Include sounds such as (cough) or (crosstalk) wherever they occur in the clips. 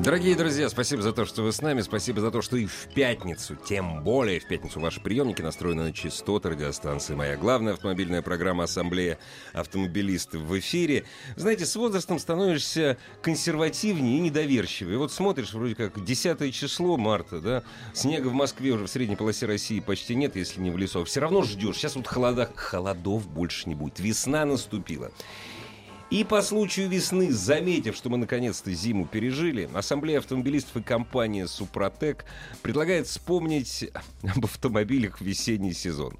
Дорогие друзья, спасибо за то, что вы с нами. Спасибо за то, что и в пятницу, тем более в пятницу, ваши приемники настроены на частоты радиостанции «Моя». Главная автомобильная программа «Ассамблея автомобилистов» в эфире. Знаете, с возрастом становишься консервативнее и недоверчивее. Вот смотришь, вроде как 10 число марта, да, снега в Москве уже в средней полосе России почти нет, если не в лесу. А Все равно ждешь. Сейчас вот холода... холодов больше не будет. Весна наступила. И по случаю весны, заметив, что мы наконец-то зиму пережили, Ассамблея автомобилистов и компания «Супротек» предлагает вспомнить об автомобилях в весенний сезон.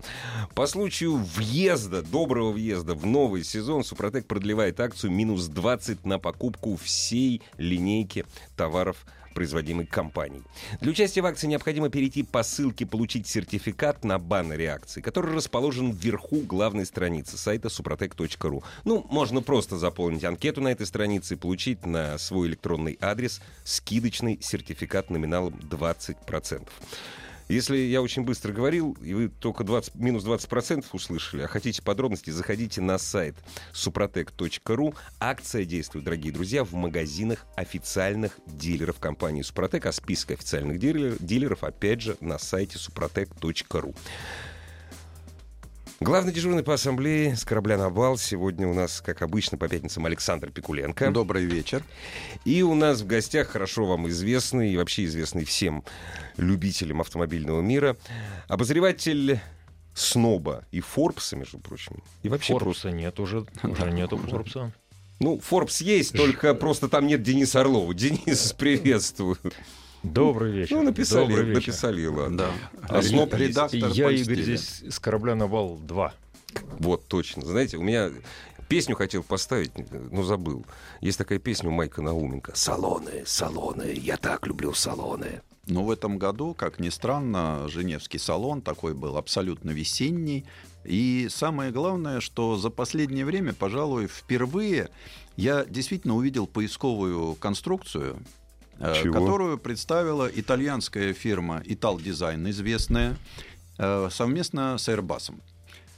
По случаю въезда, доброго въезда в новый сезон, «Супротек» продлевает акцию минус 20 на покупку всей линейки товаров производимой компанией. Для участия в акции необходимо перейти по ссылке «Получить сертификат» на баннере акции, который расположен вверху главной страницы сайта suprotec.ru. Ну, можно просто заполнить анкету на этой странице и получить на свой электронный адрес скидочный сертификат номиналом 20%. Если я очень быстро говорил, и вы только 20, минус 20% услышали, а хотите подробности, заходите на сайт suprotec.ru. Акция действует, дорогие друзья, в магазинах официальных дилеров компании Супротек, а список официальных дилер, дилеров, опять же, на сайте suprotec.ru. Главный дежурный по ассамблее с корабля на бал. Сегодня у нас, как обычно, по пятницам Александр Пикуленко. Добрый вечер. И у нас в гостях хорошо вам известный и вообще известный всем любителям автомобильного мира обозреватель Сноба и Форбса, между прочим. И вообще Форбса просто... нет уже, (laughs) уже нету Форбса. Ну, Форбс есть, только просто там нет Дениса Орлова. Денис, (laughs) приветствую. Добрый вечер. Ну, написали, Добрый вечер. написали, ладно. Да. Есть? Редактор Я, Игорь, здесь с корабля на бал 2. Вот, точно. Знаете, у меня песню хотел поставить, но забыл. Есть такая песня у Майка Науменко. «Салоны, салоны, я так люблю салоны». Но в этом году, как ни странно, Женевский салон такой был абсолютно весенний. И самое главное, что за последнее время, пожалуй, впервые я действительно увидел поисковую конструкцию, Чего? которую представила итальянская фирма Ital Design, известная, э, совместно с Airbus.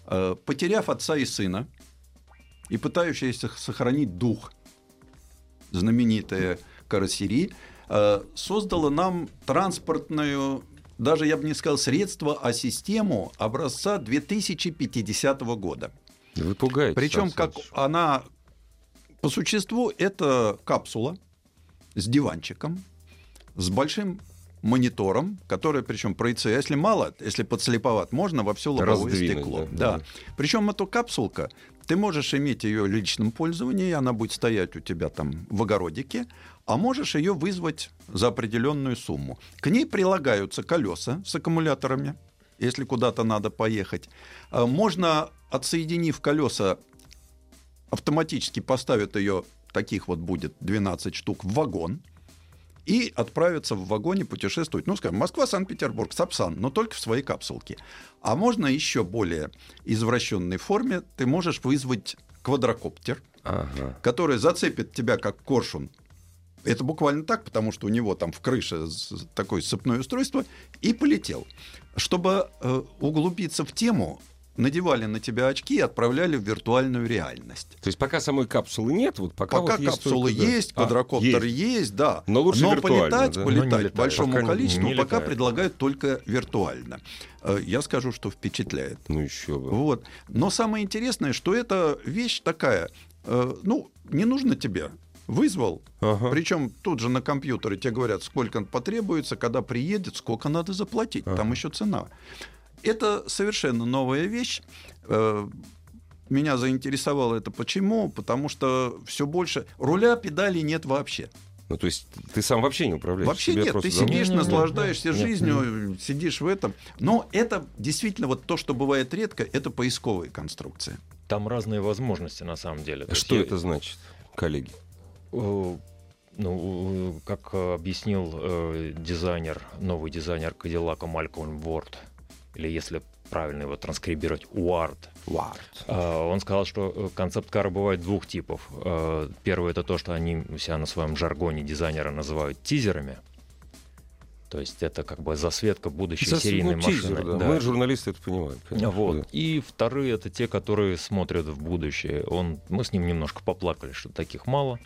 Э, Потеряв отца и сына и пытающаяся сохранить дух знаменитая карассери, э, создала нам транспортную, даже я бы не сказал средство, а систему образца 2050 года. Вы пугаете. Причем, как она по существу это капсула с диванчиком, с большим монитором, который причем проецирует. Если мало, если подслеповат, можно во все лобовое Раздвинуть, стекло. да, Да. Причем эту капсулка, ты можешь иметь ее в личном пользовании, она будет стоять у тебя там в огородике, а можешь ее вызвать за определенную сумму. К ней прилагаются колеса с аккумуляторами, если куда-то надо поехать. А Можно, отсоединив колеса, автоматически поставят ее, таких вот будет 12 штук, в вагон и отправиться в вагоне путешествовать. Ну, скажем, Москва, Санкт-Петербург, Сапсан, но только в своей капсулке. А можно еще более извращенной форме. Ты можешь вызвать квадрокоптер, Ага. который зацепит тебя как коршун. Это буквально так, потому что у него там в крыше такое сцепное устройство, и полетел. Чтобы э, углубиться в тему, надевали на тебя очки и отправляли в виртуальную реальность. То есть пока самой капсулы нет, вот пока, Пока вот есть капсулы только- да. есть, А, квадрокоптер есть. есть. да. Но лучше виртуально, полетать, да? Но полетать летает. большому Пока количеству не пока летает. предлагают только виртуально. Э, Я скажу, что впечатляет. Ну еще бы. Вот. Но самое интересное, что эта вещь такая, э, ну, не нужно тебе. Вызвал, Ага. причем тут же на компьютере тебе говорят, сколько потребуется, когда приедет, сколько надо заплатить. Там еще цена. Это совершенно новая вещь. Э, Меня заинтересовало это почему? Потому что все больше руля педалей нет вообще. Ну, то есть ты сам вообще не управляешь? Вообще тебе нет, ты сидишь, Не-не-не, наслаждаешься нет, жизнью, сидишь в этом. Но это действительно вот то, что бывает редко, это поисковые конструкции. Там разные возможности на самом деле. То есть Что я- это значит, коллеги? э, Ну, как объяснил э, дизайнер, новый дизайнер Кадиллака Малькольм Ворд, или если правильно его транскрибировать, Уард, Вард. А, Он сказал, что э, концепт-кары бывает двух типов. Э, Первый это то, что они у себя на своем жаргоне дизайнера называют тизерами. То есть это как бы засветка будущей За- серийной ну, тизер, машины. да. Да. Мы, журналисты, это понимаем. конечно, Вот. да. И вторые это те, которые смотрят в будущее. Он, мы с ним немножко поплакали, что таких мало.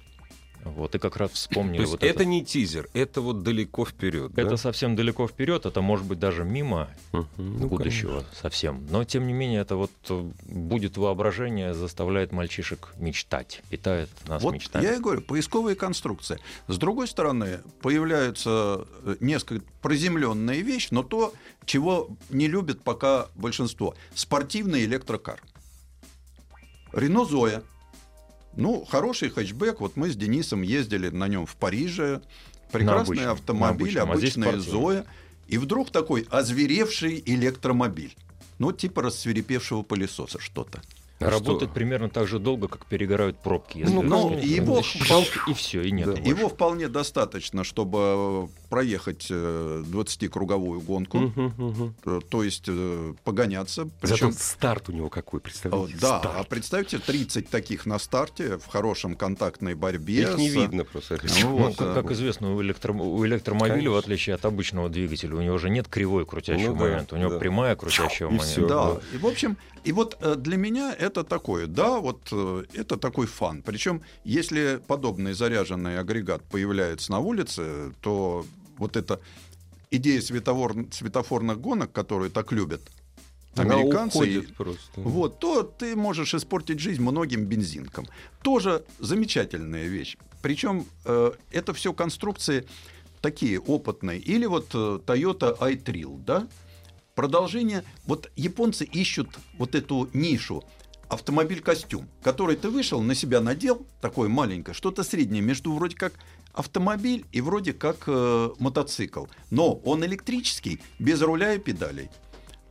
Вот, и как раз вспомнили То есть вот это это. не тизер, это вот далеко вперед. Это совсем далеко вперед, это может быть даже мимо Ну, будущего совсем. Но тем не менее, это вот э, будет воображение, заставляет мальчишек мечтать, питает нас Вот мечтами. я и говорю, поисковые конструкции. С другой стороны, появляются э, несколько приземленная вещь, но то, чего не любит пока большинство. Спортивный электрокар. Рено Зоя. Ну, хороший хэтчбэк. Вот мы с Денисом ездили на нем в Париже. Прекрасный обычном, на автомобиль, обычном, а обычная спортивный. Зоя. И вдруг такой озверевший электромобиль. Ну, типа рассверепевшего пылесоса что-то. А Работает что? примерно так же долго, как перегорают пробки. если Ну, ну, его щелк, и все, и нет. Да. Его вполне достаточно, чтобы проехать э, 20-круговую гонку, Мгм, мгм. э, то есть э, погоняться. Зато Причем, старт у него какой, э, представляете? да, Старт. а представьте, 30 таких на старте в хорошем контактной борьбе. Их не с- видно просто. Ну, Ну, вот, как, э, как известно, у, электро- у электромобиля, Конечно. в отличие от обычного двигателя, у него же нет кривой крутящего Ну да, момента, у него да. прямая крутящего И момента. всё. Да, да. и в общем, и вот э, для меня это такое, да, вот э, это такой фан. Причем, если подобный заряженный агрегат появляется на улице, то вот эта идея светофор, светофорных гонок, которые так любят американцы, и- просто. вот, то ты можешь испортить жизнь многим бензинкам. Тоже замечательная вещь. Причем э, это все конструкции такие опытные. Или вот э, Toyota iTril, да? Продолжение. Вот японцы ищут вот эту нишу автомобиль-костюм, который ты вышел, на себя надел, такое маленькое, что-то среднее между вроде как автомобиль и вроде как э, мотоцикл. Но он электрический, без руля и педалей.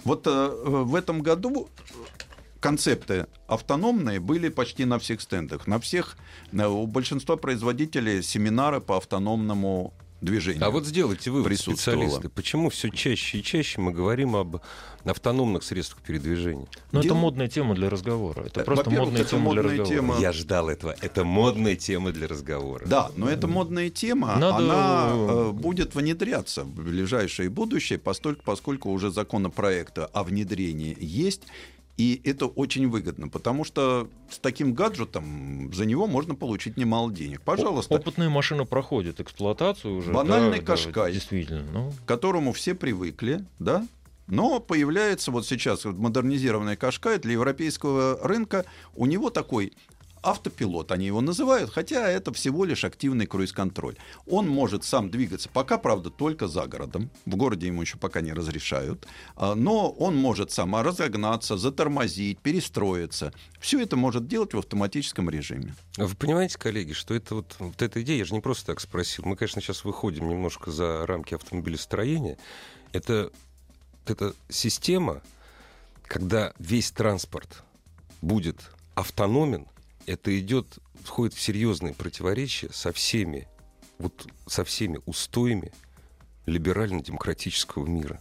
Вот э, э, в этом году концепты автономные были почти на всех стендах. На всех, э, у большинства производителей семинары по автономному движению. А вот сделайте вывод, специалисты, почему все чаще и чаще мы говорим об автономных средствах передвижения? Но Дело- это модная тема для разговора. Это просто модная это тема для модная разговора. тема. Я ждал этого. Это модная тема для разговора. Да, но эта модная тема, Надо- она э, будет внедряться в ближайшее будущее, постольку, поскольку уже законопроекта о внедрении есть. И это очень выгодно, потому что с таким гаджетом за него можно получить немало денег. Пожалуйста, Опытные машины проходят эксплуатацию уже. Банальный да, да, Кашкай. действительно. Ну, к которому все привыкли, да? Но появляется вот сейчас вот модернизированный Кашкай для европейского рынка. У него такой автопилот, они его называют, хотя это всего лишь активный круиз-контроль. Он может сам двигаться, пока, правда, только за городом. В городе ему еще пока не разрешают. А, Но он может сам разогнаться, затормозить, перестроиться. Все это может делать в автоматическом режиме. Вы понимаете, коллеги, что это вот, вот эта идея, я же не просто так спросил. Мы, конечно, сейчас выходим немножко за рамки автомобилестроения. Это, эта система, когда весь транспорт будет автономен, это идет, входит в серьезные противоречия со всеми, вот со всеми устоями либерально-демократического мира.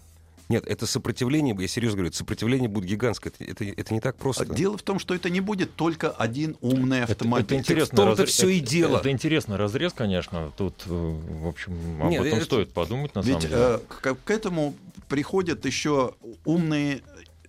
Нет, это сопротивление, я серьезно говорю, это сопротивление будет гигантское. Это, это, это не так просто. А Дело в том, что это не будет только один умный это, автомобиль. это интересно. том-то всё и дело. Это интересный разрез, конечно. Тут, э, в общем, об Нет, этом это- стоит подумать, на Ведь самом деле. э, к, к этому приходят еще умные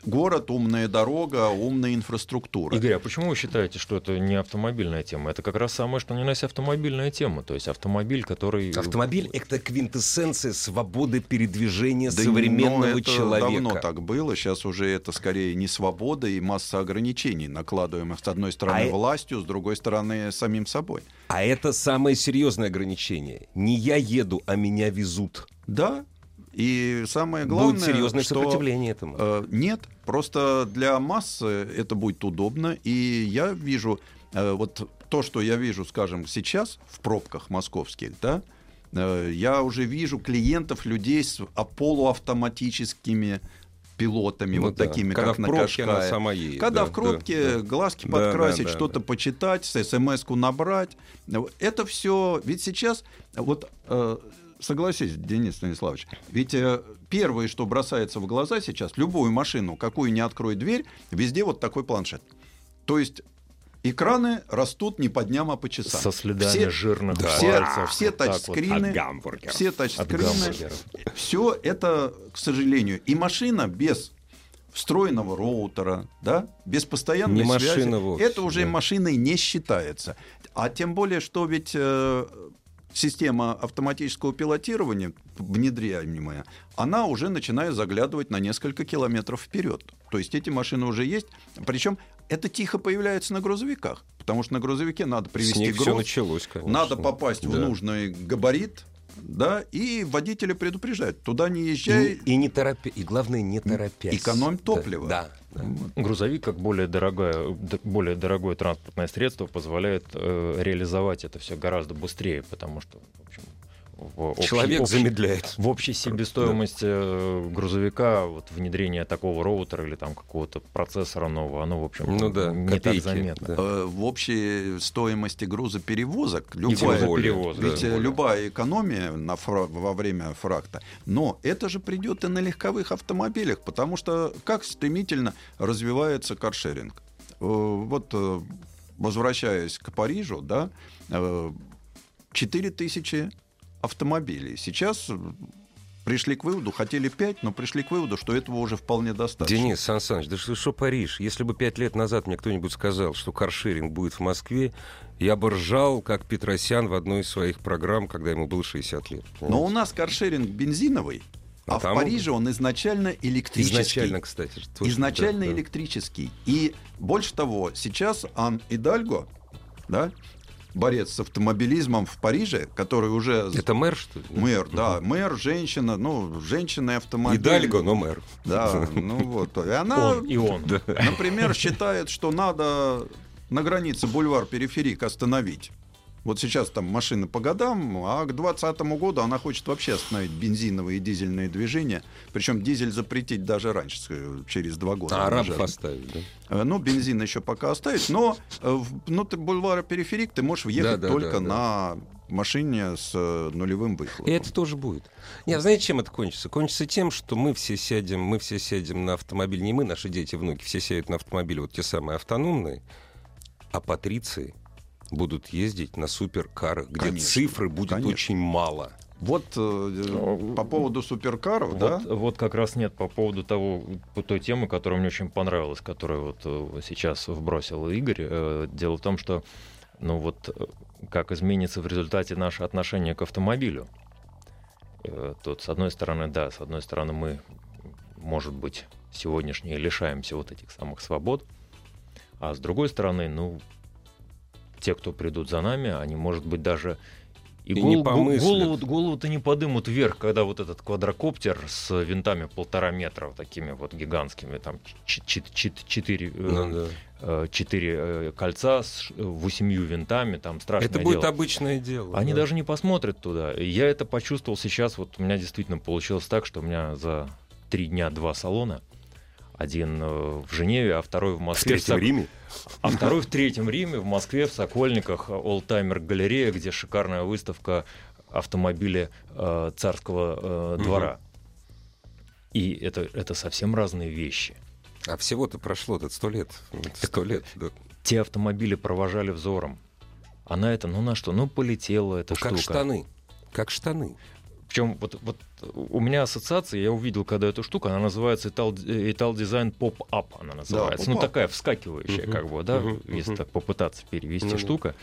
город, умная дорога, умная инфраструктура. Игорь, а почему вы считаете, что это не автомобильная тема? Это как раз самое, что ни на есть автомобильная тема. То есть автомобиль, который... Автомобиль — это квинтэссенция свободы передвижения Да, современного но это человека. давно так было. Сейчас уже это скорее не свобода и масса ограничений, накладываемых с одной стороны А властью, с другой стороны самим собой. А это самое серьезное ограничение. Не я еду, а меня везут. Да. И самое главное, Будет серьезное что сопротивление этому. Э, Нет, просто для массы это будет удобно. И я вижу, э, вот то, что я вижу, скажем, сейчас в пробках московских, да, э, я уже вижу клиентов, людей с а, полуавтоматическими пилотами, Ну вот да. такими, Когда как в на Кашкае. сама едет. Когда да, в пробке да, да. глазки Да, подкрасить, да, да, что-то да. почитать, смс-ку набрать. Это все... Ведь сейчас... Вот э, согласись, Денис Станиславович, ведь э, первое, что бросается в глаза сейчас, любую машину, какую не открой дверь, везде вот такой планшет. То есть экраны растут не по дням, а по часам. Со следами Все- жирных Да. все, пальцев. все вот вот. тачскрины, От гамбургеров. все тачскрины, все это, к сожалению, и машина без встроенного роутера, да, без постоянной Не связи, вовсе, это уже да. машиной не считается. А тем более, что ведь э, система автоматического пилотирования, внедряемая, она уже начинает заглядывать на несколько километров вперед. То есть эти машины уже есть. Причем это тихо появляется на грузовиках. Потому что на грузовике надо все груз, началось, конечно. надо попасть в Да. нужный габарит, да, и водителя предупреждают. Туда не И, езжай. и не торопя, и главное не торопясь. Экономь топливо. Да. Грузовик, как более дорогое, более дорогое транспортное средство, позволяет э, реализовать это все гораздо быстрее, потому что, в общем, в общей- Человек общей- замедляет. В общей себестоимости э, грузовика вот внедрение такого роутера или там какого-то процессора нового, оно, в общем, Ну да, не копейки, так заметно. да. Э, В общей стоимости грузоперевозок И любая, грузоперевоз, да. ведь э, любая экономия на фра- во время фракта, но это же придет и на легковых автомобилях, потому что как стремительно развивается каршеринг. Вот возвращаясь к Парижу, да, э, 4000 автомобилей. Сейчас э, пришли к выводу, хотели 5, но пришли к выводу, что этого уже вполне достаточно. Денис Сан Саныч, да что, что Париж? Если бы пять лет назад мне кто-нибудь сказал, что каршеринг будет в Москве, я бы ржал, как Петросян в одной из своих программ, когда ему было 60 лет. Но у нас каршеринг бензиновый, а, А в там- Париже он изначально электрический. Изначально, кстати. точно, изначально да, да. электрический. И больше того, сейчас Ан Идальго, да, борец с автомобилизмом в Париже, который уже Это мэр, что ли? мэр, да, мэр, женщина, ну, женщина и автомобиль. Идальго, но мэр. Да, (laughs) ну вот. И она, Он и он. например, считает, что надо на границе бульвар периферик остановить. Вот сейчас там машины по годам, а к 2020 году она хочет вообще остановить бензиновые и дизельные движения. Причем дизель запретить даже раньше, с- через два года. А арабов Даже. оставить, да? Э, Ну, бензин еще пока оставить, но э, внутрь бульвара периферик ты можешь въехать Да, да, только да, да. на машине с э, нулевым выхлопом. И это тоже будет. Нет, знаете, чем это кончится? Кончится тем, что мы все сядем, мы все сядем на автомобиль, не мы, наши дети, внуки, все сядут на автомобиль, вот те самые автономные, а патриции будут ездить на суперкарах, где Конечно, цифры будет конечно. очень мало. Вот э, по поводу суперкаров, да? Вот, вот как раз нет по поводу того, по той темы, которая мне очень понравилась, которую вот э, сейчас вбросил Игорь. Э, Дело в том, что ну вот э, как изменится в результате наше отношение к автомобилю. Э, Тут, с одной стороны, да, с одной стороны, мы, может быть, сегодняшние лишаемся вот этих самых свобод, а с другой стороны, ну, те, кто придут за нами, они, может быть, даже и, И гол- голову, голову-то не подымут вверх, когда вот этот квадрокоптер с винтами полтора метра, вот такими вот гигантскими, там четыре, э, Ну да. э, четыре э, кольца с восемью винтами, там страшное Это будет дело. обычное дело. Они да. даже не посмотрят туда. Я это почувствовал сейчас. Вот у меня действительно получилось так, что у меня за три дня два салона. Один э, в Женеве, а второй в в Москве. Третьем Сок- Риме. А второй в Третьем Риме, в Москве, в Сокольниках, Олдтаймер галерея, где шикарная выставка автомобиля э, царского э, двора. И это, это совсем разные вещи. А всего-то прошло тут сто лет. Сто лет. да. Те автомобили провожали взором. А на это, ну на что? Ну полетела эта Ну, штука. как штаны. Как штаны. Причем вот, вот у меня ассоциация, я увидел, когда эту штуку, она называется Ital, Ital Design Pop-Up, она называется. ну, Pop-up. такая вскакивающая, Мгм, как бы, да, мгм, если так попытаться перевести Ну да. штука.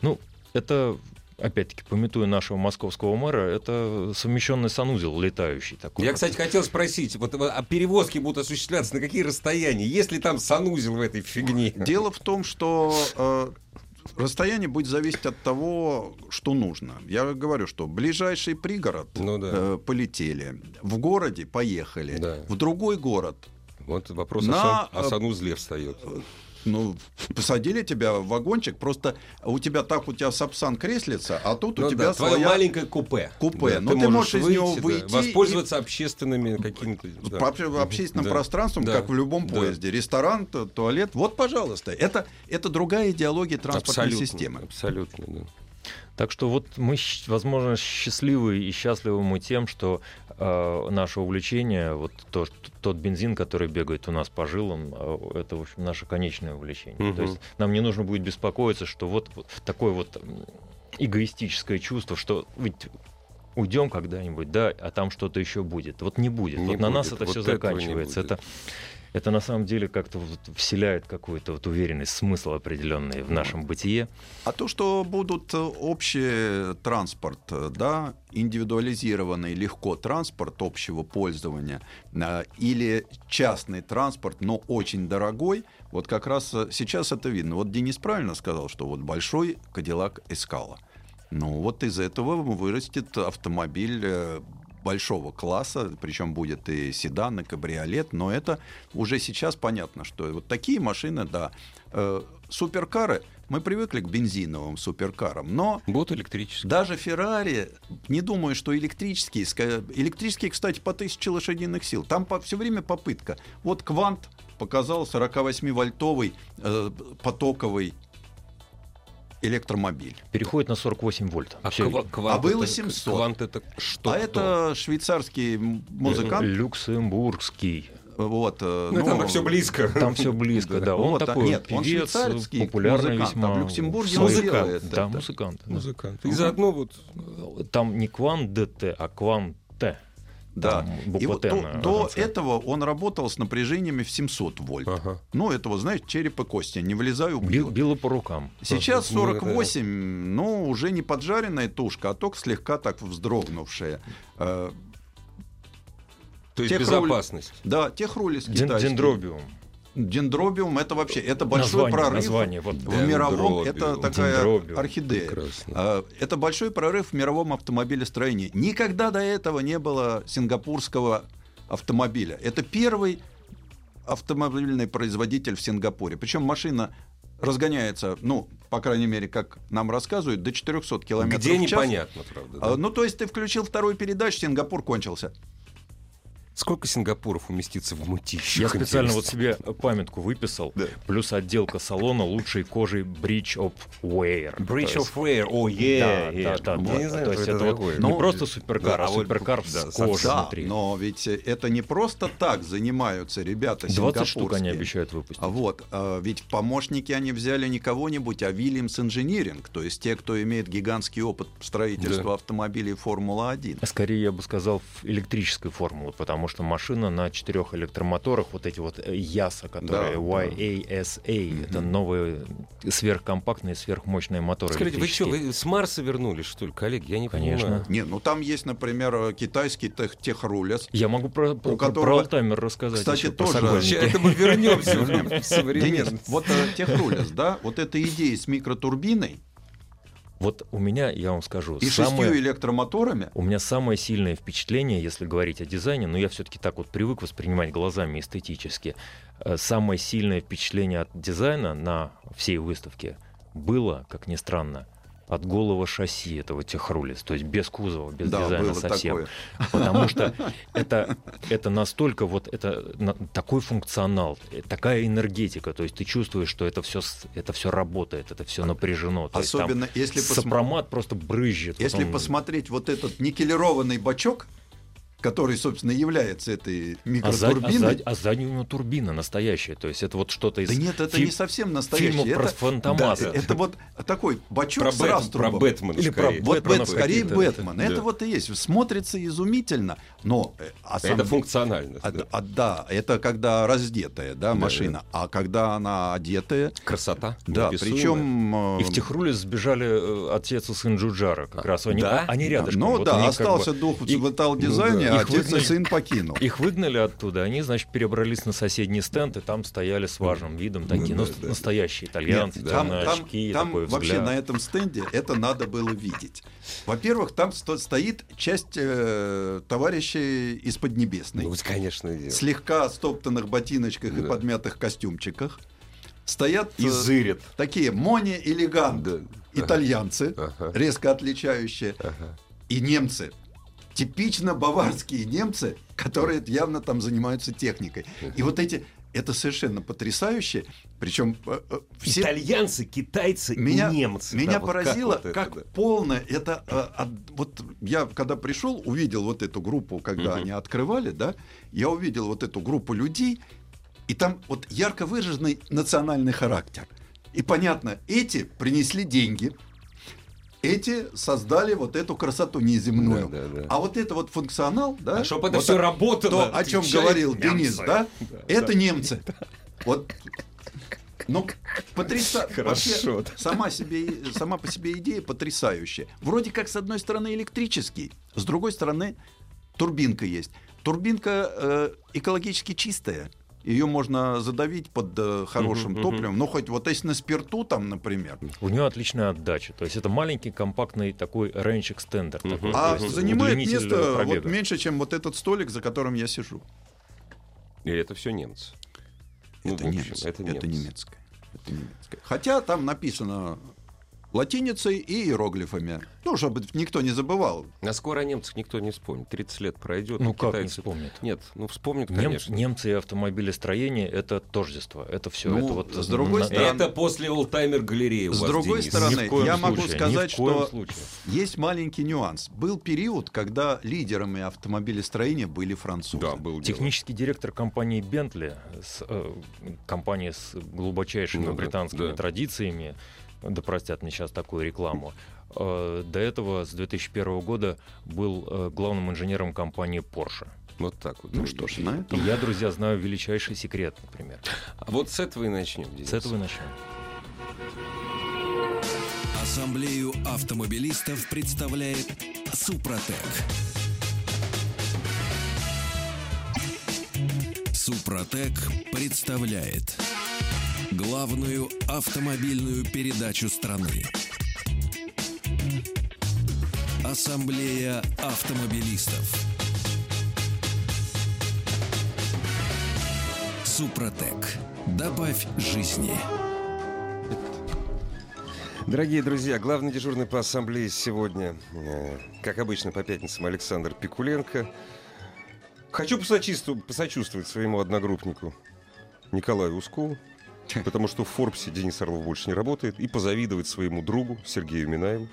Ну, это, опять-таки, пометуя нашего московского мэра, это совмещенный санузел летающий такой. Я, кстати, хотел спросить, вот а перевозки будут осуществляться на какие расстояния? Есть ли там санузел в этой фигне? Дело в том, что э, расстояние будет зависеть от того, что нужно. Я говорю, что ближайший пригород Ну да. э, полетели, в городе поехали, Да. в другой город Вот вопрос На, о, о э, санузле встает. Ну, посадили тебя в вагончик, просто у тебя так у тебя сапсан креслица, а тут Ну у тебя да, твое своя... маленькое купе. Купе. Да, Но ты можешь из него да, выйти воспользоваться общественными какими-то... да. по обще- общественным Да. пространством, Да. как в любом Да. поезде. Ресторан, туалет. Вот, пожалуйста. Это, это другая идеология транспортной Абсолютно, системы. Абсолютно, да. Так что вот мы, возможно, счастливы и счастливы мы тем, что э, наше увлечение, вот то, тот бензин, который бегает у нас по жилам, э, это, в общем, наше конечное увлечение. Мгм. То есть нам не нужно будет беспокоиться, что вот, вот такое вот эгоистическое чувство, что ведь уйдем когда-нибудь, да, а там что-то еще будет. Вот не будет. Не вот на нас будет. это Вот все будет. Это это на самом деле как-то вот вселяет какую-то вот уверенность, смысл определенный в нашем бытие. А то, что будут э, общий транспорт, э, да, индивидуализированный легко транспорт общего пользования э, или частный транспорт, но очень дорогой, вот как раз э, сейчас это видно. Вот Денис правильно сказал, что вот большой Кадиллак Эскала. Ну вот из этого вырастет автомобиль э, большого класса, причем будет и седан, и кабриолет, но это уже сейчас понятно, что вот такие машины, да, Э, суперкары, мы привыкли к бензиновым суперкарам, но Будут электрические. даже Феррари, не думаю, что электрические, электрические, кстати, по 1000 лошадиных сил, там все время попытка. Вот Квант показал 48-вольтовый э, потоковый электромобиль. Переходит на 48 вольт. А, ква- квант А было это- 700. Квант это что? а кто? это швейцарский музыкант. Люксембургский. Вот, э, Ну, там все близко. Там все близко, да. Он Вот, а- такой нет, он певец, швейцарский популярный музыкант, весьма. а в Люксембурге он делает Да, это. музыкант. да. Музыкант. И заодно вот... Там не квант ДТ, а квант Т. Да. Там И вот до, до этого он работал с напряжениями в 700 вольт. Ага. Ну, это, вот, знаете, череп и кости. Не влезаю. Бил, било по рукам. Сейчас Ну, это- 48, ну, уже не поджаренная тушка, а только слегка так вздрогнувшая. Э, То есть Тех безопасность. Да, техрулис Ден- китайский. Дендробиум. Дендробиум это вообще это большой название, прорыв название. Вот. в мировом. Это такая Дендробиум. орхидея. Прекрасно. А, Это большой прорыв в мировом автомобилестроении. Никогда до этого не было сингапурского автомобиля. Это первый автомобильный производитель в Сингапуре. Причем машина разгоняется, ну, по крайней мере, как нам рассказывают, до 400 километров Где в час. непонятно, правда. да? А, Ну, то есть ты включил вторую передачу, Сингапур кончился. Сколько Сингапуров уместится в мутищах? Я специально вот себе памятку выписал. Да. Плюс отделка салона лучшей кожей Bridge of Wear. Bridge of Wear. О, е, Да, да, да, Я да. не знаю, То что есть это это вот не Ну, просто суперкар, да, а а суперкар да, с кожей Да, внутри. но ведь это не просто так занимаются ребята 20 штук они обещают выпустить. А вот, а, ведь в помощники они взяли не кого-нибудь, а Williams Engineering, то есть те, кто имеет гигантский опыт строительства Да. автомобилей Формула-1. Скорее, я бы сказал, в электрической формуле, потому что машина на четырех электромоторах, вот эти вот э, ЯСа, которые Да, YASA, это новые сверхкомпактные, сверхмощные моторы Скажите, вы что, вы с Марса вернулись, что ли, коллеги? Я не Конечно. понимаю. Не, ну там есть, например, китайский тех, техрулес. Я могу про, про, про которого, Алтаймер рассказать. кстати, еще, про тоже- это мы вернемся (laughs) в современность. вот э, техрулес, да, вот эта идея с микротурбиной Вот у меня, я вам скажу, и самое- шестью электромоторами, У меня самое сильное впечатление, если говорить о дизайне, но я все-таки так вот привык воспринимать глазами эстетически. Э, Самое сильное впечатление от дизайна на всей выставке было, как ни странно, от голого шасси этого техрулис, то есть без кузова, без да, дизайна совсем. такое. Потому что (laughs) это, это настолько вот это на- такой функционал, э, такая энергетика, то есть ты чувствуешь, что это все это все работает, это все напряжено. То есть там Особенно если сопромат просто брызжет. Если он- посмотреть вот этот никелированный бачок, который, собственно, является этой А, сзади, а, микротурбиной, сзади- а сзади у него турбина настоящая. То есть это вот что-то из да нет, это фи- не совсем настоящий. фильмов про Фантомаса. да, это вот такой бачок Про, с Бэт- про раструбом. Бэтмена Или про скорее. Вот Бэтменов Бэт, скорее Бэтмен. да. Это вот и есть. Смотрится изумительно, но э, а сам- Это функциональность. а- да. а, да, это когда раздетая, да, машина, а когда она одетая, Красота. да, причем э, И в Техруле сбежали э, отец и сын Джуджара. Как раз они, да? они рядышком. ну Вот да, они как остался бы- дух и- в ну да. А Их отец и выгнали- сын покинул. Их выгнали оттуда, они, значит, перебрались на соседний стенд, и там стояли с важным видом такие, ну, да, да. настоящие итальянцы, Нет, там, там, очки, там такой вообще взгляд. на этом стенде это надо было видеть. Во-первых, там сто- стоит часть э, товарищей из Поднебесной. Ну, конечно, дело. слегка стоптанных ботиночках и Да. подмятых костюмчиках. стоят И э, зырят. такие моне-элегант Да. итальянцы, Ага. резко отличающие, Ага. и немцы. Типично баварские немцы, которые явно там занимаются техникой. И вот эти, это совершенно потрясающе. Причем э, э, все Итальянцы, китайцы меня, немцы. Меня Да, вот как поразило, вот как, это, да. полно это. э, от- вот я когда пришел, увидел вот эту группу, когда Мгм. они открывали, да, я увидел вот эту группу людей, и там вот ярко выраженный национальный характер. И понятно, эти принесли деньги, эти создали вот эту красоту неземную. Да, да, да. А вот это вот функционал, да? А чтоб это вот так- работало, То, о чем говорил немцы. Денис, да? Да, Это да. немцы. Вот. Ну, потрясающе. (laughs) Хорошо. Сама, себе, сама по себе идея потрясающая. Вроде как, с одной стороны, электрический, с другой стороны, турбинка есть. Турбинка э, экологически чистая. Ее можно задавить под э, хорошим Мгм, топливом. Ну, хоть вот если на спирту там, например. У нее отличная отдача. То есть это маленький компактный такой range extender. Мгм. такой, А есть занимает место вот меньше, чем вот этот столик, за которым я сижу. И это все немцы. Ну, это, в общем, немец, это это, немцы. немецкое. Это немецкое. Хотя там написано латиницей и иероглифами. Ну, чтобы никто не забывал. А скоро о немцах никто не вспомнит. 30 лет пройдет. Ну как не китайцы- вспомнит? Нет, ну вспомнят, Немцы, конечно. немцы и автомобилестроение это тождество. Это все. Ну, это вот с другой на- стороны- Это после олдтаймер галереи у С вас, другой Денис. стороны, я могу случае, сказать, в коем что- случае. Есть маленький нюанс. Был период, когда лидерами автомобилестроения были французы. Да, был дело. Технический директор компании Bentley, с, э, компании с глубочайшими Ну да, британскими да. традициями, да простят мне сейчас такую рекламу, э, до этого с 2001 года был э, главным инженером компании Porsche. Вот так вот. Ну что ж, на И этом. я, друзья, знаю величайший секрет, например. А вот с этого и начнем. Денис. С этого и начнем. Ассамблею автомобилистов представляет Супротек. Супротек представляет главную автомобильную передачу страны. Ассамблея автомобилистов. Супротек. Добавь жизни. Дорогие друзья, главный дежурный по ассамблее сегодня, э, как обычно, по пятницам Александр Пикуленко. Хочу посочувствовать, посочувствовать своему одногруппнику Николаю Ускову, (laughs) потому что в Форбсе Денис Орлов больше не работает, и позавидовать своему другу Сергею Минаеву,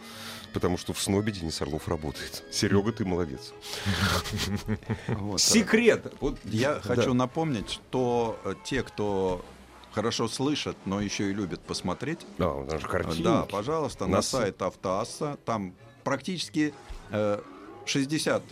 потому что в СНОБе Денис Орлов работает. Серега, ты молодец. (laughs) Секрет! Вот, Я хочу напомнить, что э, те, кто хорошо слышат, но еще и любят посмотреть, Да, у нас же картинки. Да, пожалуйста, на, На сайт Автоасса. Там практически э, 60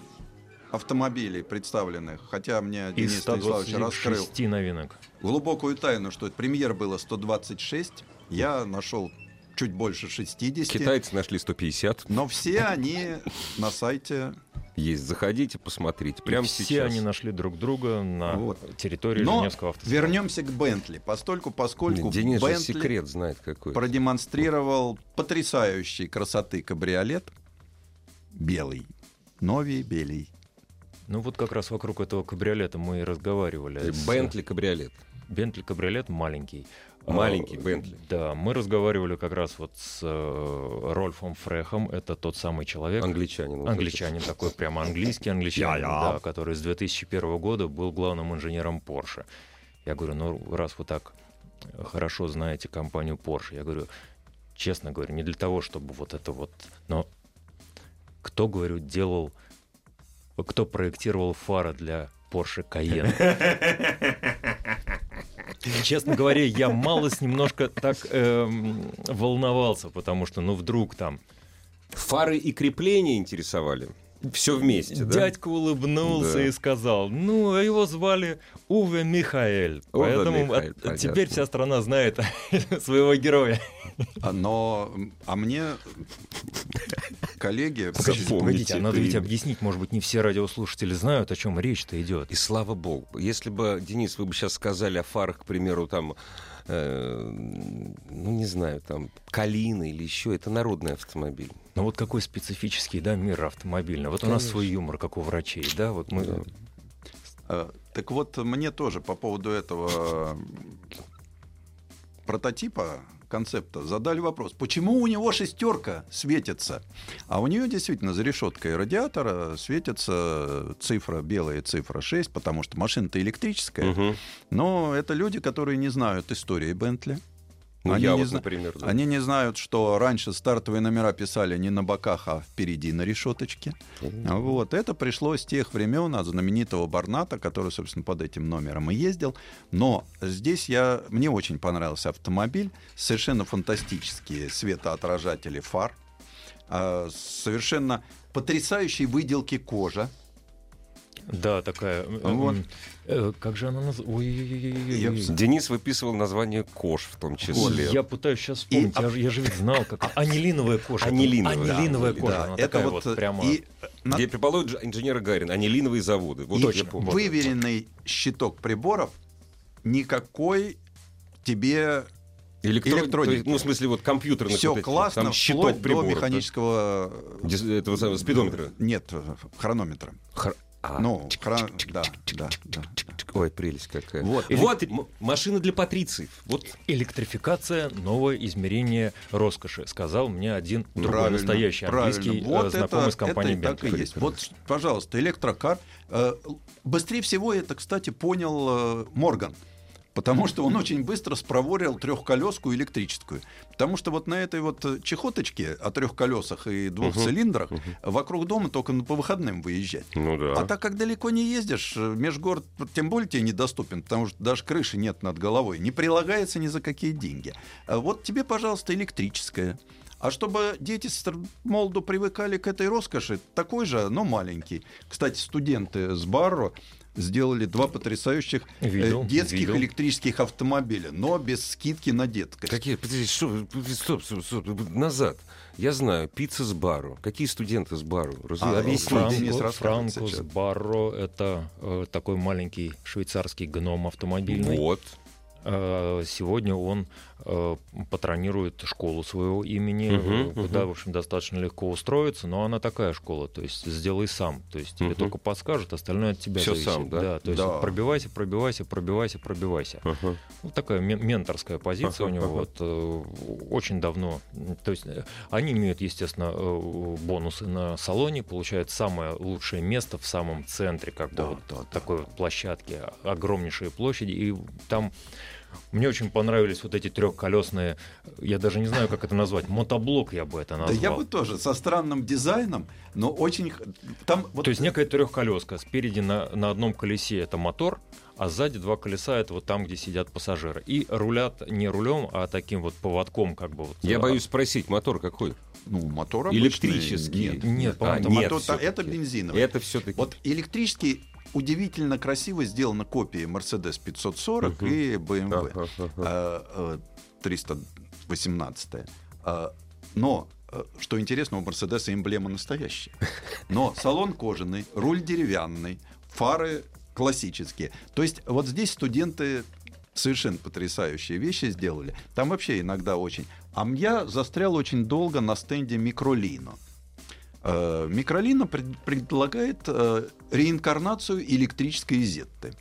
автомобилей представленных. Хотя мне Денис Станиславович раскрыл 126 новинок. Глубокую тайну, что премьер было 126. Я нашел чуть больше 60. Китайцы нашли 150. Но все они на сайте. Есть, заходите, посмотрите. Прямо все сейчас. они нашли друг друга на Вот. территории Но Женевского автосалона. вернемся к Бентли. Постольку, поскольку Денис же Бентли секрет знает какой. продемонстрировал потрясающей красоты кабриолет. Белый. Новий белый. Ну вот как раз вокруг этого кабриолета мы и разговаривали. Бентли кабриолет. Бентли кабриолет маленький. Маленький А, Бентли. Да, мы разговаривали как раз вот с э, Рольфом Фрехом. Это тот самый человек, Англичанин. вот англичанин такой, прямо английский англичанин, (laughs) да, который с 2001 года был главным инженером Porsche. Я говорю, ну раз вы так хорошо знаете компанию Porsche, я говорю, честно говорю, не для того, чтобы вот это вот, но кто, говорю, делал, кто проектировал фары для Porsche Cayenne? (laughs) (laughs) Честно говоря, я малость немножко так эм, волновался, потому что, ну, вдруг там. Фары и крепления интересовали. Все вместе, да? Дядька улыбнулся Да. и сказал, ну, его звали Уве Михаэль. Уве Поэтому Михаэль, от- понятно. теперь вся страна знает (laughs) своего героя. А, Но, а мне коллеги... Погодите, а надо ведь объяснить, может быть, не все радиослушатели знают, о чем речь-то идет. И слава богу. Если бы, Денис, вы бы сейчас сказали о фарах, к примеру, там, э, ну, не знаю, там, Калина или еще, это народный автомобиль. Но вот какой специфический, да, мир автомобильный. Вот у нас Конечно. свой юмор, как у врачей, да, вот мы... Да. Э, Так вот, мне тоже по поводу этого прототипа концепта задали вопрос, почему у него шестерка светится, а у нее действительно за решеткой радиатора светится цифра, белая цифра 6, потому что машина-то электрическая, Мгм. но это люди, которые не знают истории Бентли. Ну, Они я не вот, зна- например, да. Они не знают, что раньше стартовые номера писали не на боках, а впереди на решеточке. Вот. Это пришло с тех времен от знаменитого Барната, который, собственно, под этим номером и ездил. Но здесь я, мне очень понравился автомобиль. Совершенно фантастические светоотражатели фар. а, Совершенно потрясающие выделки кожа. Да, такая. э, Вот. э, Как же она называется? Денис выписывал название кож в том числе. Я пытаюсь сейчас вспомнить. И- Я, же- я же ведь знал, как анилиновая кожа. Анилиновая, да, Анилиновая анилиновая. кожа. Да, Она это такая вот, вот прямо. и э, Где предположит дж- инженера Гарин, анилиновые заводы. Вот И помню. выверенный щиток приборов никакой тебе Электрон- электроники. то есть, ну, в смысле, вот компьютерных все вот этих, классно, там щиток вплоть до приборов, да? механического Дис- этого самого спидометра. Нет, хронометра. Хр- а, Ну, хра- да, да, да. Ой, прелесть какая. Вот. Вот, м- машина для патрициев. Вот Электрификация — новое измерение роскоши, сказал мне один другой Правильно, настоящий правильно. английский э, Вот знакомый это, с компанией это так и Bentley. есть. Вот, пожалуйста, электрокар. Э, Быстрее всего это, кстати, понял э, Морган. Потому что он очень быстро спроворил трехколеску электрическую. Потому что вот на этой вот э, чехоточке о трех колесах и двух цилиндрах вокруг дома только по выходным выезжать. Ну да. А так как далеко не ездишь, э, межгород тем более тебе недоступен, потому что даже крыши нет над головой. Не прилагается ни за какие деньги. А Вот тебе, пожалуйста, электрическая. А чтобы дети с молоду привыкали к этой роскоши, такой же, но маленький. Кстати, студенты с Барро сделали два потрясающих э, Видел, детских видел. электрических автомобиля, но без скидки на детскость. Какие? Подожди, что? Стоп, стоп, стоп, назад. Я знаю, пицца с бару. Какие студенты с бару? Раз- А, Франко- Франкус сейчас. Барро — это э, такой маленький швейцарский гном автомобильный. Вот. Э, Сегодня он патронирует школу своего имени, Мгм, э, куда, в общем, достаточно легко устроиться, но она такая школа, то есть сделай сам, то есть тебе Мгм. только подскажут, остальное от тебя Всё зависит. сам, да? то есть Да. пробивайся, пробивайся, пробивайся, пробивайся. Ага. Вот такая ме- менторская позиция Ага, у него ага. вот э, очень давно. То есть э, они имеют, естественно, э, бонусы на салоне, получают самое лучшее место в самом центре, как бы Да, вот да, да. такой вот площадки, огромнейшие площади, и там мне очень понравились вот эти трехколесные, я даже не знаю, как это назвать, мотоблок я бы это Да назвал. я бы тоже со странным дизайном, но очень там вот То есть некая трехколеска. Спереди на, на одном колесе это мотор, а сзади два колеса это вот там, где сидят пассажиры. И рулят не рулем, а таким вот поводком, как бы вот. Я боюсь спросить, мотор какой? ну мотор обычный. Электрический? Нет, Нет, А, по-моему, нет, мотор- это бензиновый. Это все-таки. Вот электрический удивительно красиво сделана копия Mercedes 540 Мгм. и BMW Ага, ага. э, э, 318. Э, Но что интересно, у Мерседеса эмблема настоящая. Но салон кожаный, руль деревянный, фары классические. То есть вот здесь студенты совершенно потрясающие вещи сделали. Там вообще иногда очень. А я застрял очень долго на стенде Микролино. Э, Микролино пред- предлагает э, реинкарнацию электрической Изетты.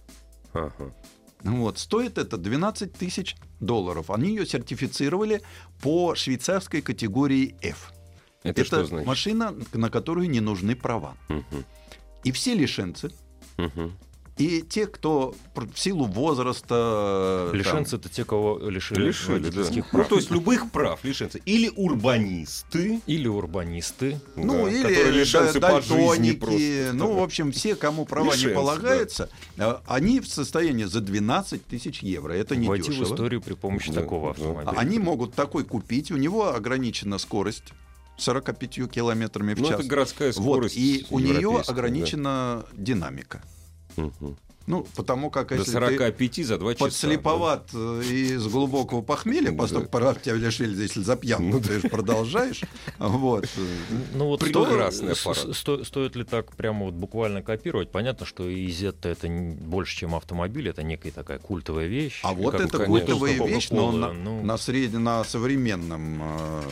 Ага. Вот. Стоит это 12 тысяч долларов. Они ее сертифицировали по швейцарской категории F. Это, что значит? машина, на которую не нужны права. Мгм, И все лишенцы, мгм. И те, кто в силу возраста... там, Лишенцы это те, кого лишили, Лишили, да. водительских Ну, прав. то есть любых прав лишенцы. Или урбанисты. Или урбанисты. Ну, да, или которые лишенцы да- по жизни дальтоники, просто. ну, в общем, все, кому права Лишенцы, не да. полагаются, э, они в состоянии за 12 тысяч евро. Это не Войти в дешево. историю при помощи Да, такого да. автомобиля. А Они могут такой купить, у него ограничена скорость 45 километрами в Ну, час. это городская Вот, скорость. и у нее ограничена динамика. Да. Мгм. Ну, потому как До если ты 45 за 2 часа. подслеповат э, из глубокого похмелья, Да. поскольку прав тебя лишили, если за пьяну, ты же продолжаешь. Вот. Ну вот Прекрасный сто- с- сто- стоит ли так прямо вот буквально копировать? Понятно, что Изетта это не больше, чем автомобиль, это некая такая культовая вещь. А вот это культовая вещь, но на, ну. на, сред- на современном э,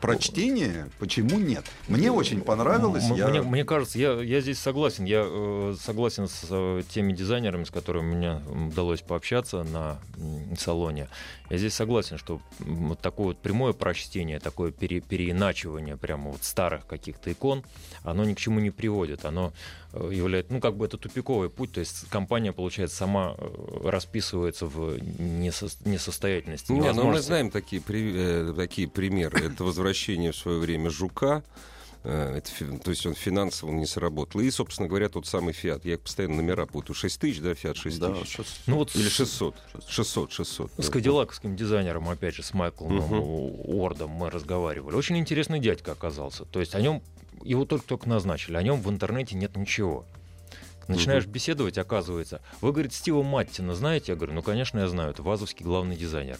прочтение, почему нет? Мне очень понравилось. М- я... Мне, мне кажется, я, я здесь согласен. Я э, согласен с э, теми дизайнерами, с которыми мне удалось пообщаться на м, салоне. Я здесь согласен, что вот такое вот прямое прочтение, такое пере, переиначивание прямо вот старых каких-то икон, оно ни к чему не приводит. Оно э, является, ну, как бы это тупиковый путь. То есть компания, получается, сама э, расписывается в несо- несостоятельности. Не, ну мы знаем такие, при- э, такие примеры. Это возвращение в свое время Жука. Э, это то есть он финансово не сработал. И, собственно говоря, тот самый Фиат. Я постоянно номера путаю. 6 тысяч, да, Фиат 6 Да, тысяч? шест- Ну вот Или с- 600. 600, 600. С да. кадиллаковским дизайнером, опять же, с Майклом. Уордом мы разговаривали. Очень интересный дядька оказался. То есть о нем его только-только назначили, о нем в интернете нет ничего. Начинаешь беседовать, оказывается. Вы, говорит, Стива Маттина знаете? Я говорю, ну, конечно, я знаю. Это вазовский главный дизайнер.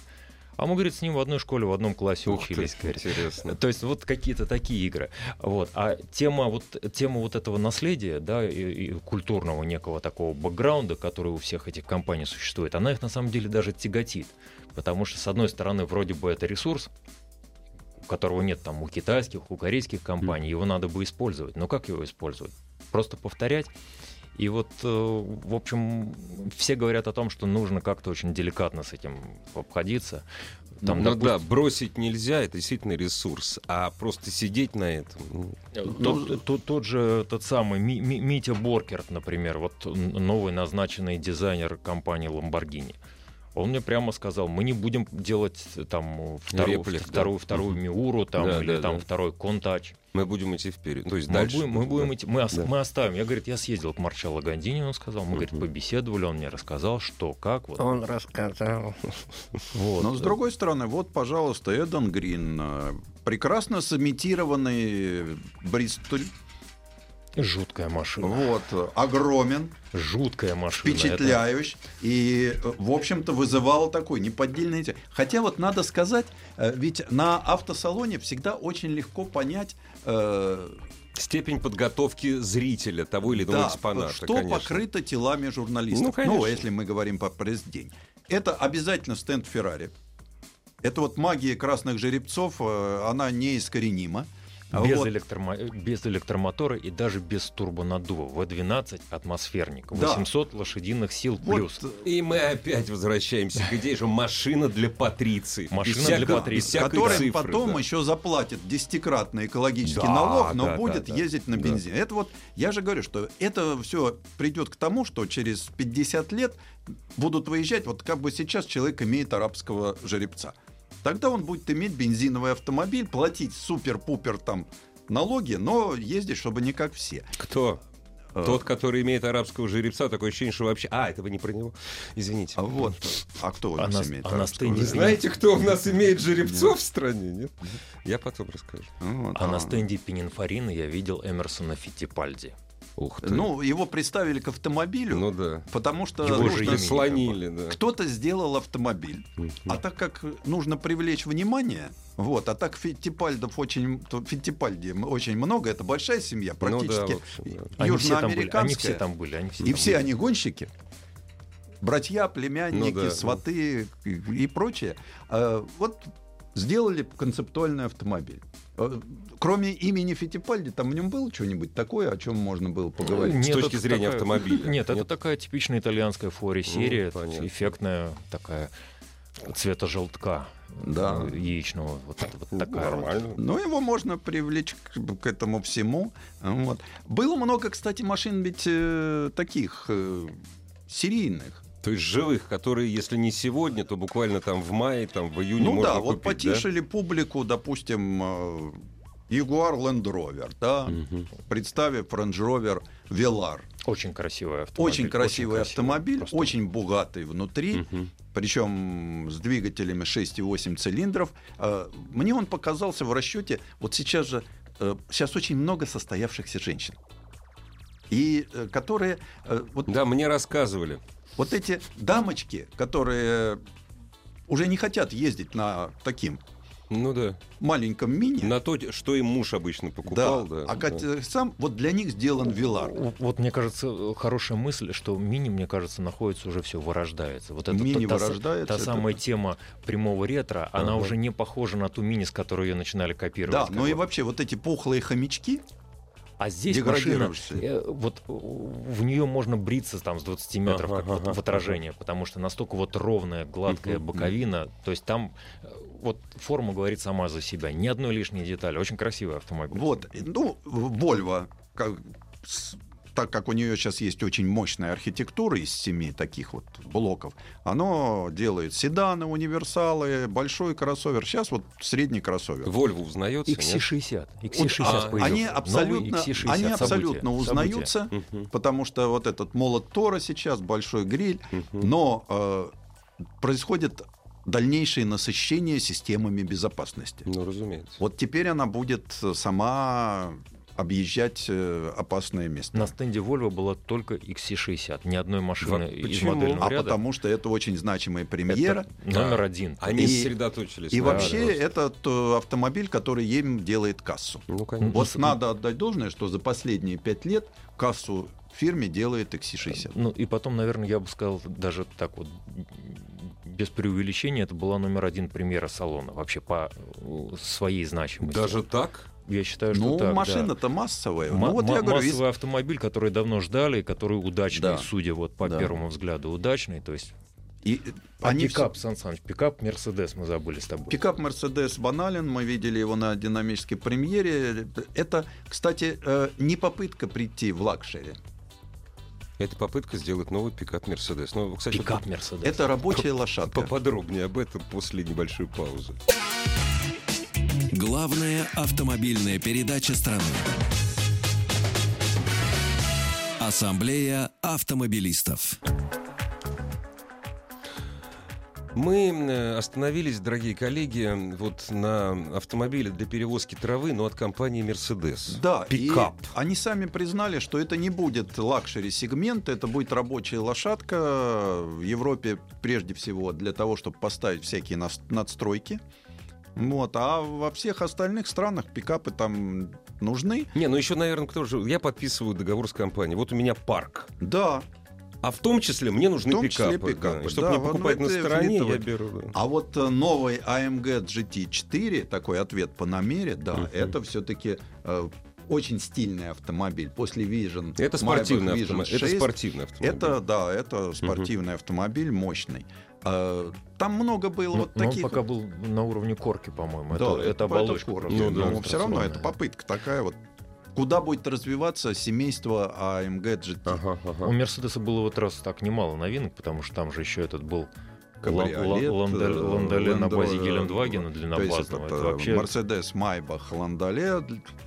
А мы, говорит, с ним в одной школе, в одном классе Ух ты, учились. говорит. интересно. То есть вот какие-то такие игры. Вот. А тема вот, тема вот этого наследия, да, и, и культурного некого такого бэкграунда, который у всех этих компаний существует, она их на самом деле даже тяготит. Потому что, с одной стороны, вроде бы это ресурс, которого нет там у китайских, у корейских компаний, его надо бы использовать. Но как его использовать? Просто повторять. И вот, э, в общем, все говорят о том, что нужно как-то очень деликатно с этим обходиться. Там, ну допустим, да, бросить нельзя, это действительно ресурс. А просто сидеть на этом... ну, Тот, тот- тот же тот самый Ми- Ми- Митя Боркерт, например, вот новый назначенный дизайнер компании Lamborghini. Он мне прямо сказал, мы не будем делать э, там вторую, Реплик, да. вторую, вторую Мгм. Миуру там, Да, или да, там да. второй Контач. Мы будем идти вперед. То есть Мы дальше. будем, мы, будем да. идти- мы, ос- Да. мы оставим. Я, говорит, я съездил к Марчелло Гандини, он сказал, мы, говорит, Мгм. побеседовали, он мне рассказал, что, как. Вот. Он рассказал. (laughs) Вот. Но с другой стороны, вот, пожалуйста, Эден Грин, э, прекрасно сымитированный Бристоль, Жуткая машина. вот, огромен, Жуткая машина. Это- впечатляющий и, э, в общем-то, вызывал такой неподдельный интерес. Хотя вот надо сказать, э, ведь на автосалоне всегда очень легко понять, э, Степень подготовки зрителя того или иного да, экспоната, что конечно. покрыто телами журналистов. Ну, конечно. если мы говорим по пресс-день. Это обязательно стенд Феррари. Это вот магия красных жеребцов, э, она неискоренима. А Без, вот- электромо- без электромотора и даже без турбонаддува. В12 атмосферник. Да. 800 лошадиных сил вот, плюс. И мы опять возвращаемся к идее, что машина для патриции. Машина Без для патриции. которым цифры, потом да. еще заплатит десятикратный экологический Да, налог, но да, будет да, да. ездить на Да. бензин. Это вот, я же говорю, что это все придет к тому, что через 50 лет будут выезжать, вот как бы сейчас человек имеет арабского жеребца. Тогда он будет иметь бензиновый автомобиль, платить супер-пупер там налоги, но ездить, чтобы не как все. Кто? Э, Тот, который имеет арабского жеребца, такое ощущение, что вообще... А, это вы не про него. Извините. А вот, а кто у А нас на- имеет а на арабского стенде Вы жеребца? знаете, кто у нас имеет жеребцов в стране? Нет? Я потом расскажу. Вот, А на стенде Пининфорина я видел Эмерсона Фиттипальди. Ух ты. Ну, его представили к автомобилю, Ну да. потому что Его же нужно- имя Слонили, да. кто-то сделал автомобиль. А так как нужно привлечь внимание, вот, а так Фиттипальдов очень, Фиттипальди очень много, это большая семья, Ну да, практически общем, да. Они все там были. Они южноамериканская. все там были. Они все и там все были. они гонщики. Братья, племянники, Ну да. сваты и, и прочее. А, вот сделали концептуальный автомобиль. А, Кроме имени Фиттипальди, там в нем было что-нибудь такое, о чем можно было поговорить? С Нет, точки это зрения такая- автомобиля. Нет, это Нет? такая типичная итальянская фори-серия, Ну, эффектная такая цвета желтка Да. э, яичного. Вот, вот такая вот. Нормально. Ну, его можно привлечь к, к этому всему. Вот. Было много, кстати, машин ведь э, таких э, серийных. То есть живых, которые, если не сегодня, то буквально там в мае, там в июне ну можно да, вот купить, да? публику, допустим, э, Jaguar Land Rover, да, Мгм. представив Range Rover Velar. Очень красивый автомобиль. Очень красивый автомобиль, просто. очень богатый внутри, Мгм. причем с двигателями 6,8 цилиндров. Э, Мне он показался в расчете, вот сейчас же, э, сейчас очень много состоявшихся женщин. И которые, вот, Да, мне рассказывали. Вот эти дамочки, которые уже не хотят ездить на таким Ну да. маленьком мини. На то, что и муж обычно покупал, да. а да. Катя сам, вот для них сделан Вилар. Вот мне кажется, хорошая мысль, что мини, мне кажется, находится уже все, вырождается. Вот это Мини та, та- вырождается, Та это самая да. тема прямого ретро, она Ага. уже не похожа на ту мини, с которой ее начинали копировать. Да, ну и вообще вот эти пухлые хомячки, А здесь машина, э, вот э, в нее можно бриться там с 20 метров Ага, как ага, в отражение, потому что настолько вот ровная, гладкая боковина, то есть там э, вот форма говорит сама за себя, ни одной лишней детали, очень красивый автомобиль. Вот, ну, Volvo, как, так как у нее сейчас есть очень мощная архитектура из семи таких вот блоков, оно делает седаны, универсалы, большой кроссовер. Сейчас вот средний кроссовер. Вольво узнается, нет? XC60, Вот, XC60 а, появился. они абсолютно, XC60, они абсолютно событие. узнаются, Мгм. потому что вот этот молот Тора сейчас, большой гриль, Мгм. но э, происходит дальнейшее насыщение системами безопасности. Ну, разумеется. Вот теперь она будет сама объезжать э, опасное место. На стенде Volvo была только XC60, ни одной машины Во- из почему? модельного А ряда. потому что это очень значимая премьера. Это номер один. Они И- сосредоточились. И вообще этом. этот э, автомобиль, который им делает кассу. Ну, конечно. Вот надо отдать должное, что за последние пять лет кассу фирме делает XC60. Ну и потом, наверное, я бы сказал даже так вот без преувеличения, это была номер один премьера салона вообще по э, своей значимости. Даже так? Я считаю, что Ну, так, да. машина-то массовая. Ма- ну, вот я ма- говорю, массовый автомобиль, который давно ждали, который удачный, Да. судя вот по Да. первому взгляду, удачный. То есть и- а они пикап, все- Сан Саныч, пикап Мерседес мы забыли с тобой. Пикап Mercedes банален, мы видели его на динамической премьере. Это, кстати, э, не попытка прийти в luxury. Это попытка сделать новый пикап Мерседес. Ну, кстати, Пикап Мерседес. Это рабочая лошадка. поподробнее об этом после небольшой паузы. Главная автомобильная передача страны. Ассамблея автомобилистов. Мы э, остановились, дорогие коллеги, вот на автомобиле для перевозки травы, но от компании Mercedes. Да, Пикап. и они сами признали, что это не будет luxury -сегмент, это будет рабочая лошадка в Европе прежде всего для того, чтобы поставить всякие надстройки. Вот, а во всех остальных странах пикапы там нужны. Не, ну еще, наверное, кто же... Я подписываю договор с компанией. Вот у меня парк. Да, А в том числе мне нужны В том числе пикапы. пикапы, да. Чтобы да, не вот покупать на стороне, я беру. да. А вот э, новый AMG GT4, такой ответ по намере, да, Мгм. это все-таки очень стильный автомобиль. После Vision, Это Maybach спортивный Vision автомобиль. Это 6, спортивный автомобиль. Это, да, это спортивный автомобиль мощный. А, Там много было Ну, вот но он таких... пока был на уровне корки, по-моему. Да, это, это оболочка. корпус. просто Ну да. Но все равно это попытка такая вот. Куда будет развиваться семейство AMG GT? Ага, ага. У Мерседеса было вот раз так немало новинок, потому что там же еще этот был э, Ландоле на базе Гелендвагена длинноблазного. это, Это вообще Mercedes Maybach Ландоле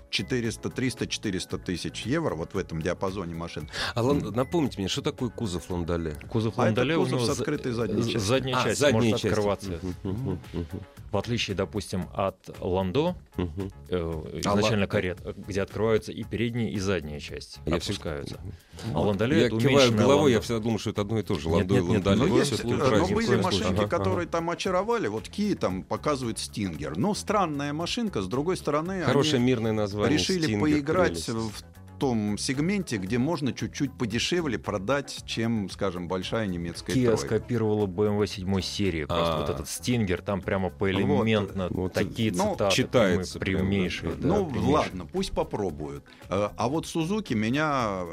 400, 300, 400 тысяч евро вот в этом диапазоне машин. А лан- напомните мне, что такое кузов Ландоле? кузов А это Ландоле у кузов него с открытой задней частью. задняя А, часть задняя может часть. открываться. Мгм, мгм, В отличие, допустим, от Ландо, мгм. э, А изначально Лан- карет, где открываются и передняя, и задняя часть. Я опускаются. всегда- А Ландоле Я это киваю головой, я Ландо. всегда думал, что это одно и то же. Нет, Ландо и нет, нет, Ландоле. Но, Ну, есть, всё-таки э, но разница. были машинки, Ага, которые ага. там очаровали. Вот Ки там показывает Стингер. Ну, странная машинка. С другой стороны, Хорошее они мирное название. Решили Стингер, поиграть прелесть. в том сегменте, где можно чуть-чуть подешевле продать, чем, скажем, большая немецкая Kia тройка. скопировала BMW 7 серии. Просто А. вот этот стингер, там прямо поэлементно Вот, такие ну, цитаты читается прямейшие. да, ну, прямейшие. ладно, пусть попробуют. Э, А вот Сузуки меня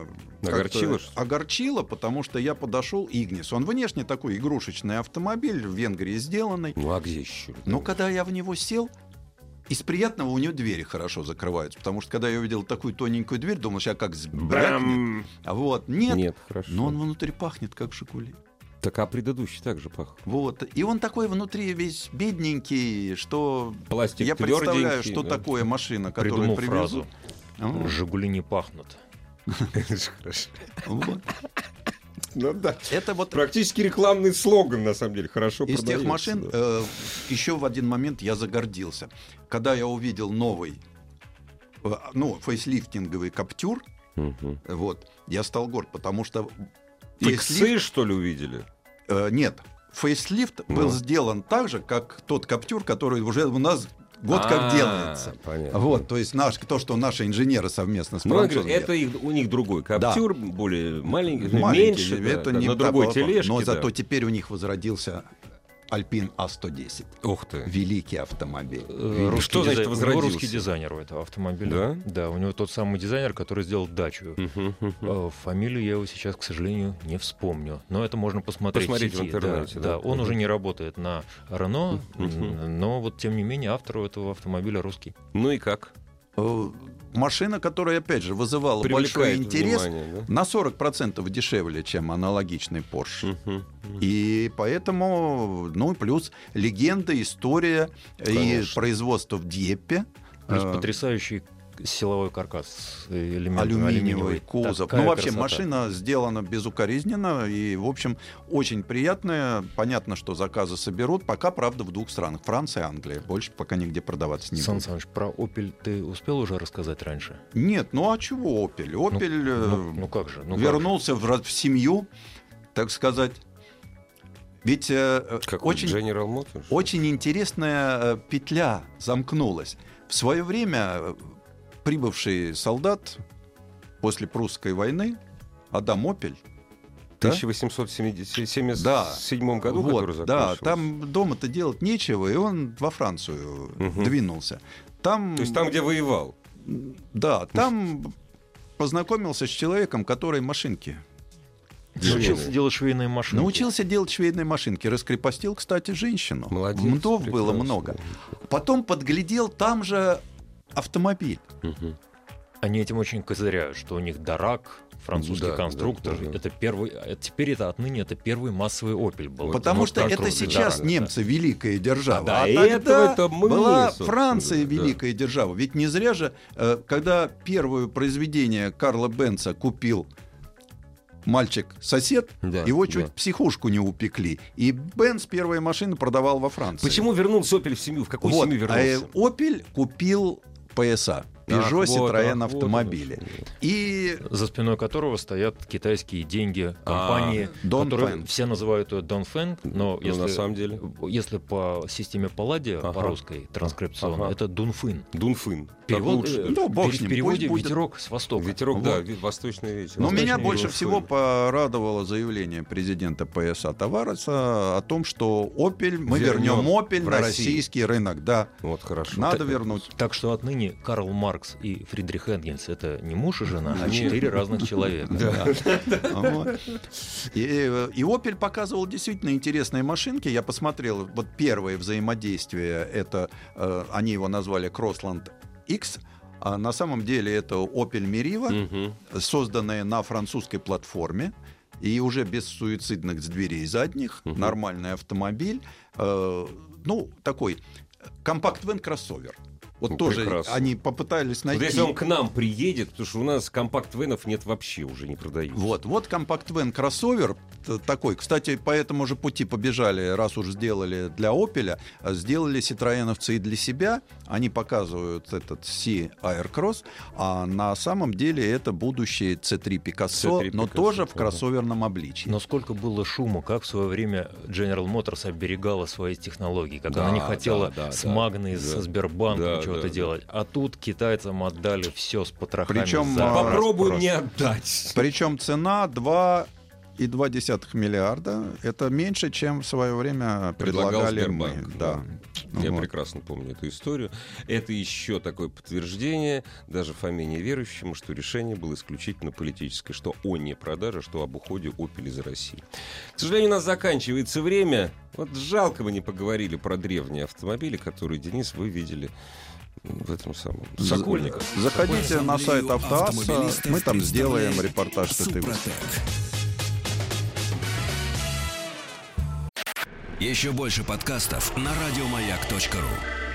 Огорчило, огорчило, потому что я подошел Игнис. Он внешне такой игрушечный автомобиль, в Венгрии сделанный. Ну а где еще? Но когда я в него сел, из приятного у него двери хорошо закрываются. Потому что когда я увидел такую тоненькую дверь, думал, сейчас как сбрякнет. А вот, нет. Нет, хорошо. Но он внутри пахнет, как Жигули. Так, а предыдущий также пах. Вот. И он такой внутри весь бедненький, что Пластик я представляю, что да. такое машина, которую Придумал привезут. фразу. А, Жигули не пахнут. Хорошо. (laughs) вот. Ну да. Это вот Практически рекламный слоган, на самом деле. Хорошо из тех машин да. э, еще в один момент я загордился. Когда я увидел новый, э, ну, фейслифтинговый Каптюр, Мгм. вот, я стал горд, потому что фейслифт- Иксы, что ли, увидели? э, нет, фейслифт был Ну. сделан так же, как тот Каптюр, который уже у нас год как А, делается. понятно. Вот, то есть наш, то, что наши инженеры совместно с Ну, французами это их, у них другой каптюр, более маленький, ну, Маленький, меньше, да, это да, не на другой тележке. Но да. зато теперь у них возродился Альпин А110. Ух ты. Великий автомобиль. Э, Великий. Что значит дизай- у него возродился? русский дизайнер у этого автомобиля. Да? у него тот самый дизайнер, который сделал дачу. Мгм. Э, Фамилию я его сейчас, к сожалению, не вспомню. Но это можно посмотреть Посмотреть в в сети. да, интернете, да. да. он Мгм. уже не работает на Рено, Мгм. но вот тем не менее автор у этого автомобиля русский. Ну и как? Машина, которая, опять же, вызывала большой Привлекает интерес, внимание, на 40% дешевле, чем аналогичный Porsche. да? Мгм. И поэтому, ну и плюс легенда, история и Конечно. производство в Дьеппе. Плюс Э, потрясающий силовой каркас с элементами алюминиевый алюминиевый. кузов. Такая ну, вообще, красота. машина сделана безукоризненно и, в общем, очень приятная. Понятно, что заказы соберут. Пока, правда, в двух странах. Франция и Англия. Больше пока нигде продаваться не Сан будет. Саныч, про Opel ты успел уже рассказать раньше? Нет, ну а чего Opel? Opel э, Ну, ну как же? Ну как же? вернулся в, в семью, так сказать. Ведь э, э, очень, General Motors? очень интересная э, петля замкнулась. В свое время э, прибывший солдат после прусской войны Адам Опель В 1877 Да. году, который вот, да, закончился. там дома-то делать нечего, и он во Францию Мгм. двинулся. Там, То есть там, где воевал. да, там познакомился с человеком, который машинки Научился делать швейные машины. Научился делать швейные машинки. Раскрепостил, кстати, женщину. Молодец. Мдов было много. Потом подглядел там же автомобиль. Мгм. Они этим очень козыряют, что у них Дарак, французский Да, конструктор, да, да. это первый, а теперь это отныне это первый массовый Opel был. Потому Вот что это сейчас Дарак, немцы великая держава. А А, до тогда этого-то мы, была Франция да. великая держава. Ведь не зря же, э, когда первое произведение Карла Бенца купил мальчик-сосед, Да, его чуть да. в психушку не упекли. И Бенц первые машины продавал во Франции. Почему вернулся Opel в семью? В какую Вот, семью а, э, вернулся? Opel купил PSA. Peugeot, Ах, ах, вот автомобили. И За спиной которого стоят китайские деньги компании, А, которые все называют ее Dongfeng, но Ну, если, на самом деле. если по системе Палладия, Ага. по русской транскрипционно, Ага. это Дунфын. Дунфын. Перевод, лучше. э, Ну, бог в переводе будет. ветерок с востока. Ветерок, Вот. да, восточный ветер. Но Восточный меня больше Дунфын. всего порадовало заявление президента ПСА Тавареса о том, что Opel, мы Вернем вернем Opel на российский рынок. Да, Вот хорошо. надо Так- вернуть. Так что отныне Карл Маркс и Фридрих Энгельс это не муж и жена, а четыре разных человека. (laughs) И, э, Opel показывал действительно интересные машинки. Я посмотрел, вот первое взаимодействие, это, э, они его назвали Crossland X, а на самом деле это Opel Meriva, созданная на французской платформе и уже без суицидных дверей задних, Мгм. нормальный автомобиль, э, ну такой компакт-вен кроссовер. Вот Ну, тоже прекрасно. они попытались Вот найти. если он к нам приедет, потому что у нас компакт-венов нет вообще, уже не продают. Вот, вот компакт-вен кроссовер такой. Кстати, по этому же пути побежали, раз уж сделали для Opel, а сделали ситроеновцы и для себя. Они показывают этот C Aircross, а на самом деле это будущее C3 Picasso, C3 но Picasso, тоже в кроссоверном обличии. Но сколько было шума, как в свое время General Motors оберегала свои технологии, как Да, она не хотела да, да, с. Магной, Да. со Сбербанком Да, чего-то да, делать. А тут китайцам отдали все с потрохами. Причем, за а, Попробуй просто. мне отдать. Причем цена 2,2 миллиарда. Это меньше, чем в свое время Предлагал предлагали мы. Сбербанк, Да. Я Вот. прекрасно помню эту историю. Это еще такое подтверждение, даже Фоме верующему, что решение было исключительно политическое, что о не продаже, что об уходе Opel из России. К сожалению, у нас заканчивается время. Вот жалко мы не поговорили про древние автомобили, которые, Денис, вы видели в этом самом Сокольниках. Заходите на сайт автомобилистов мы там сделаем репортаж с этой Супротек. Еще больше подкастов на радиомаяк.ру.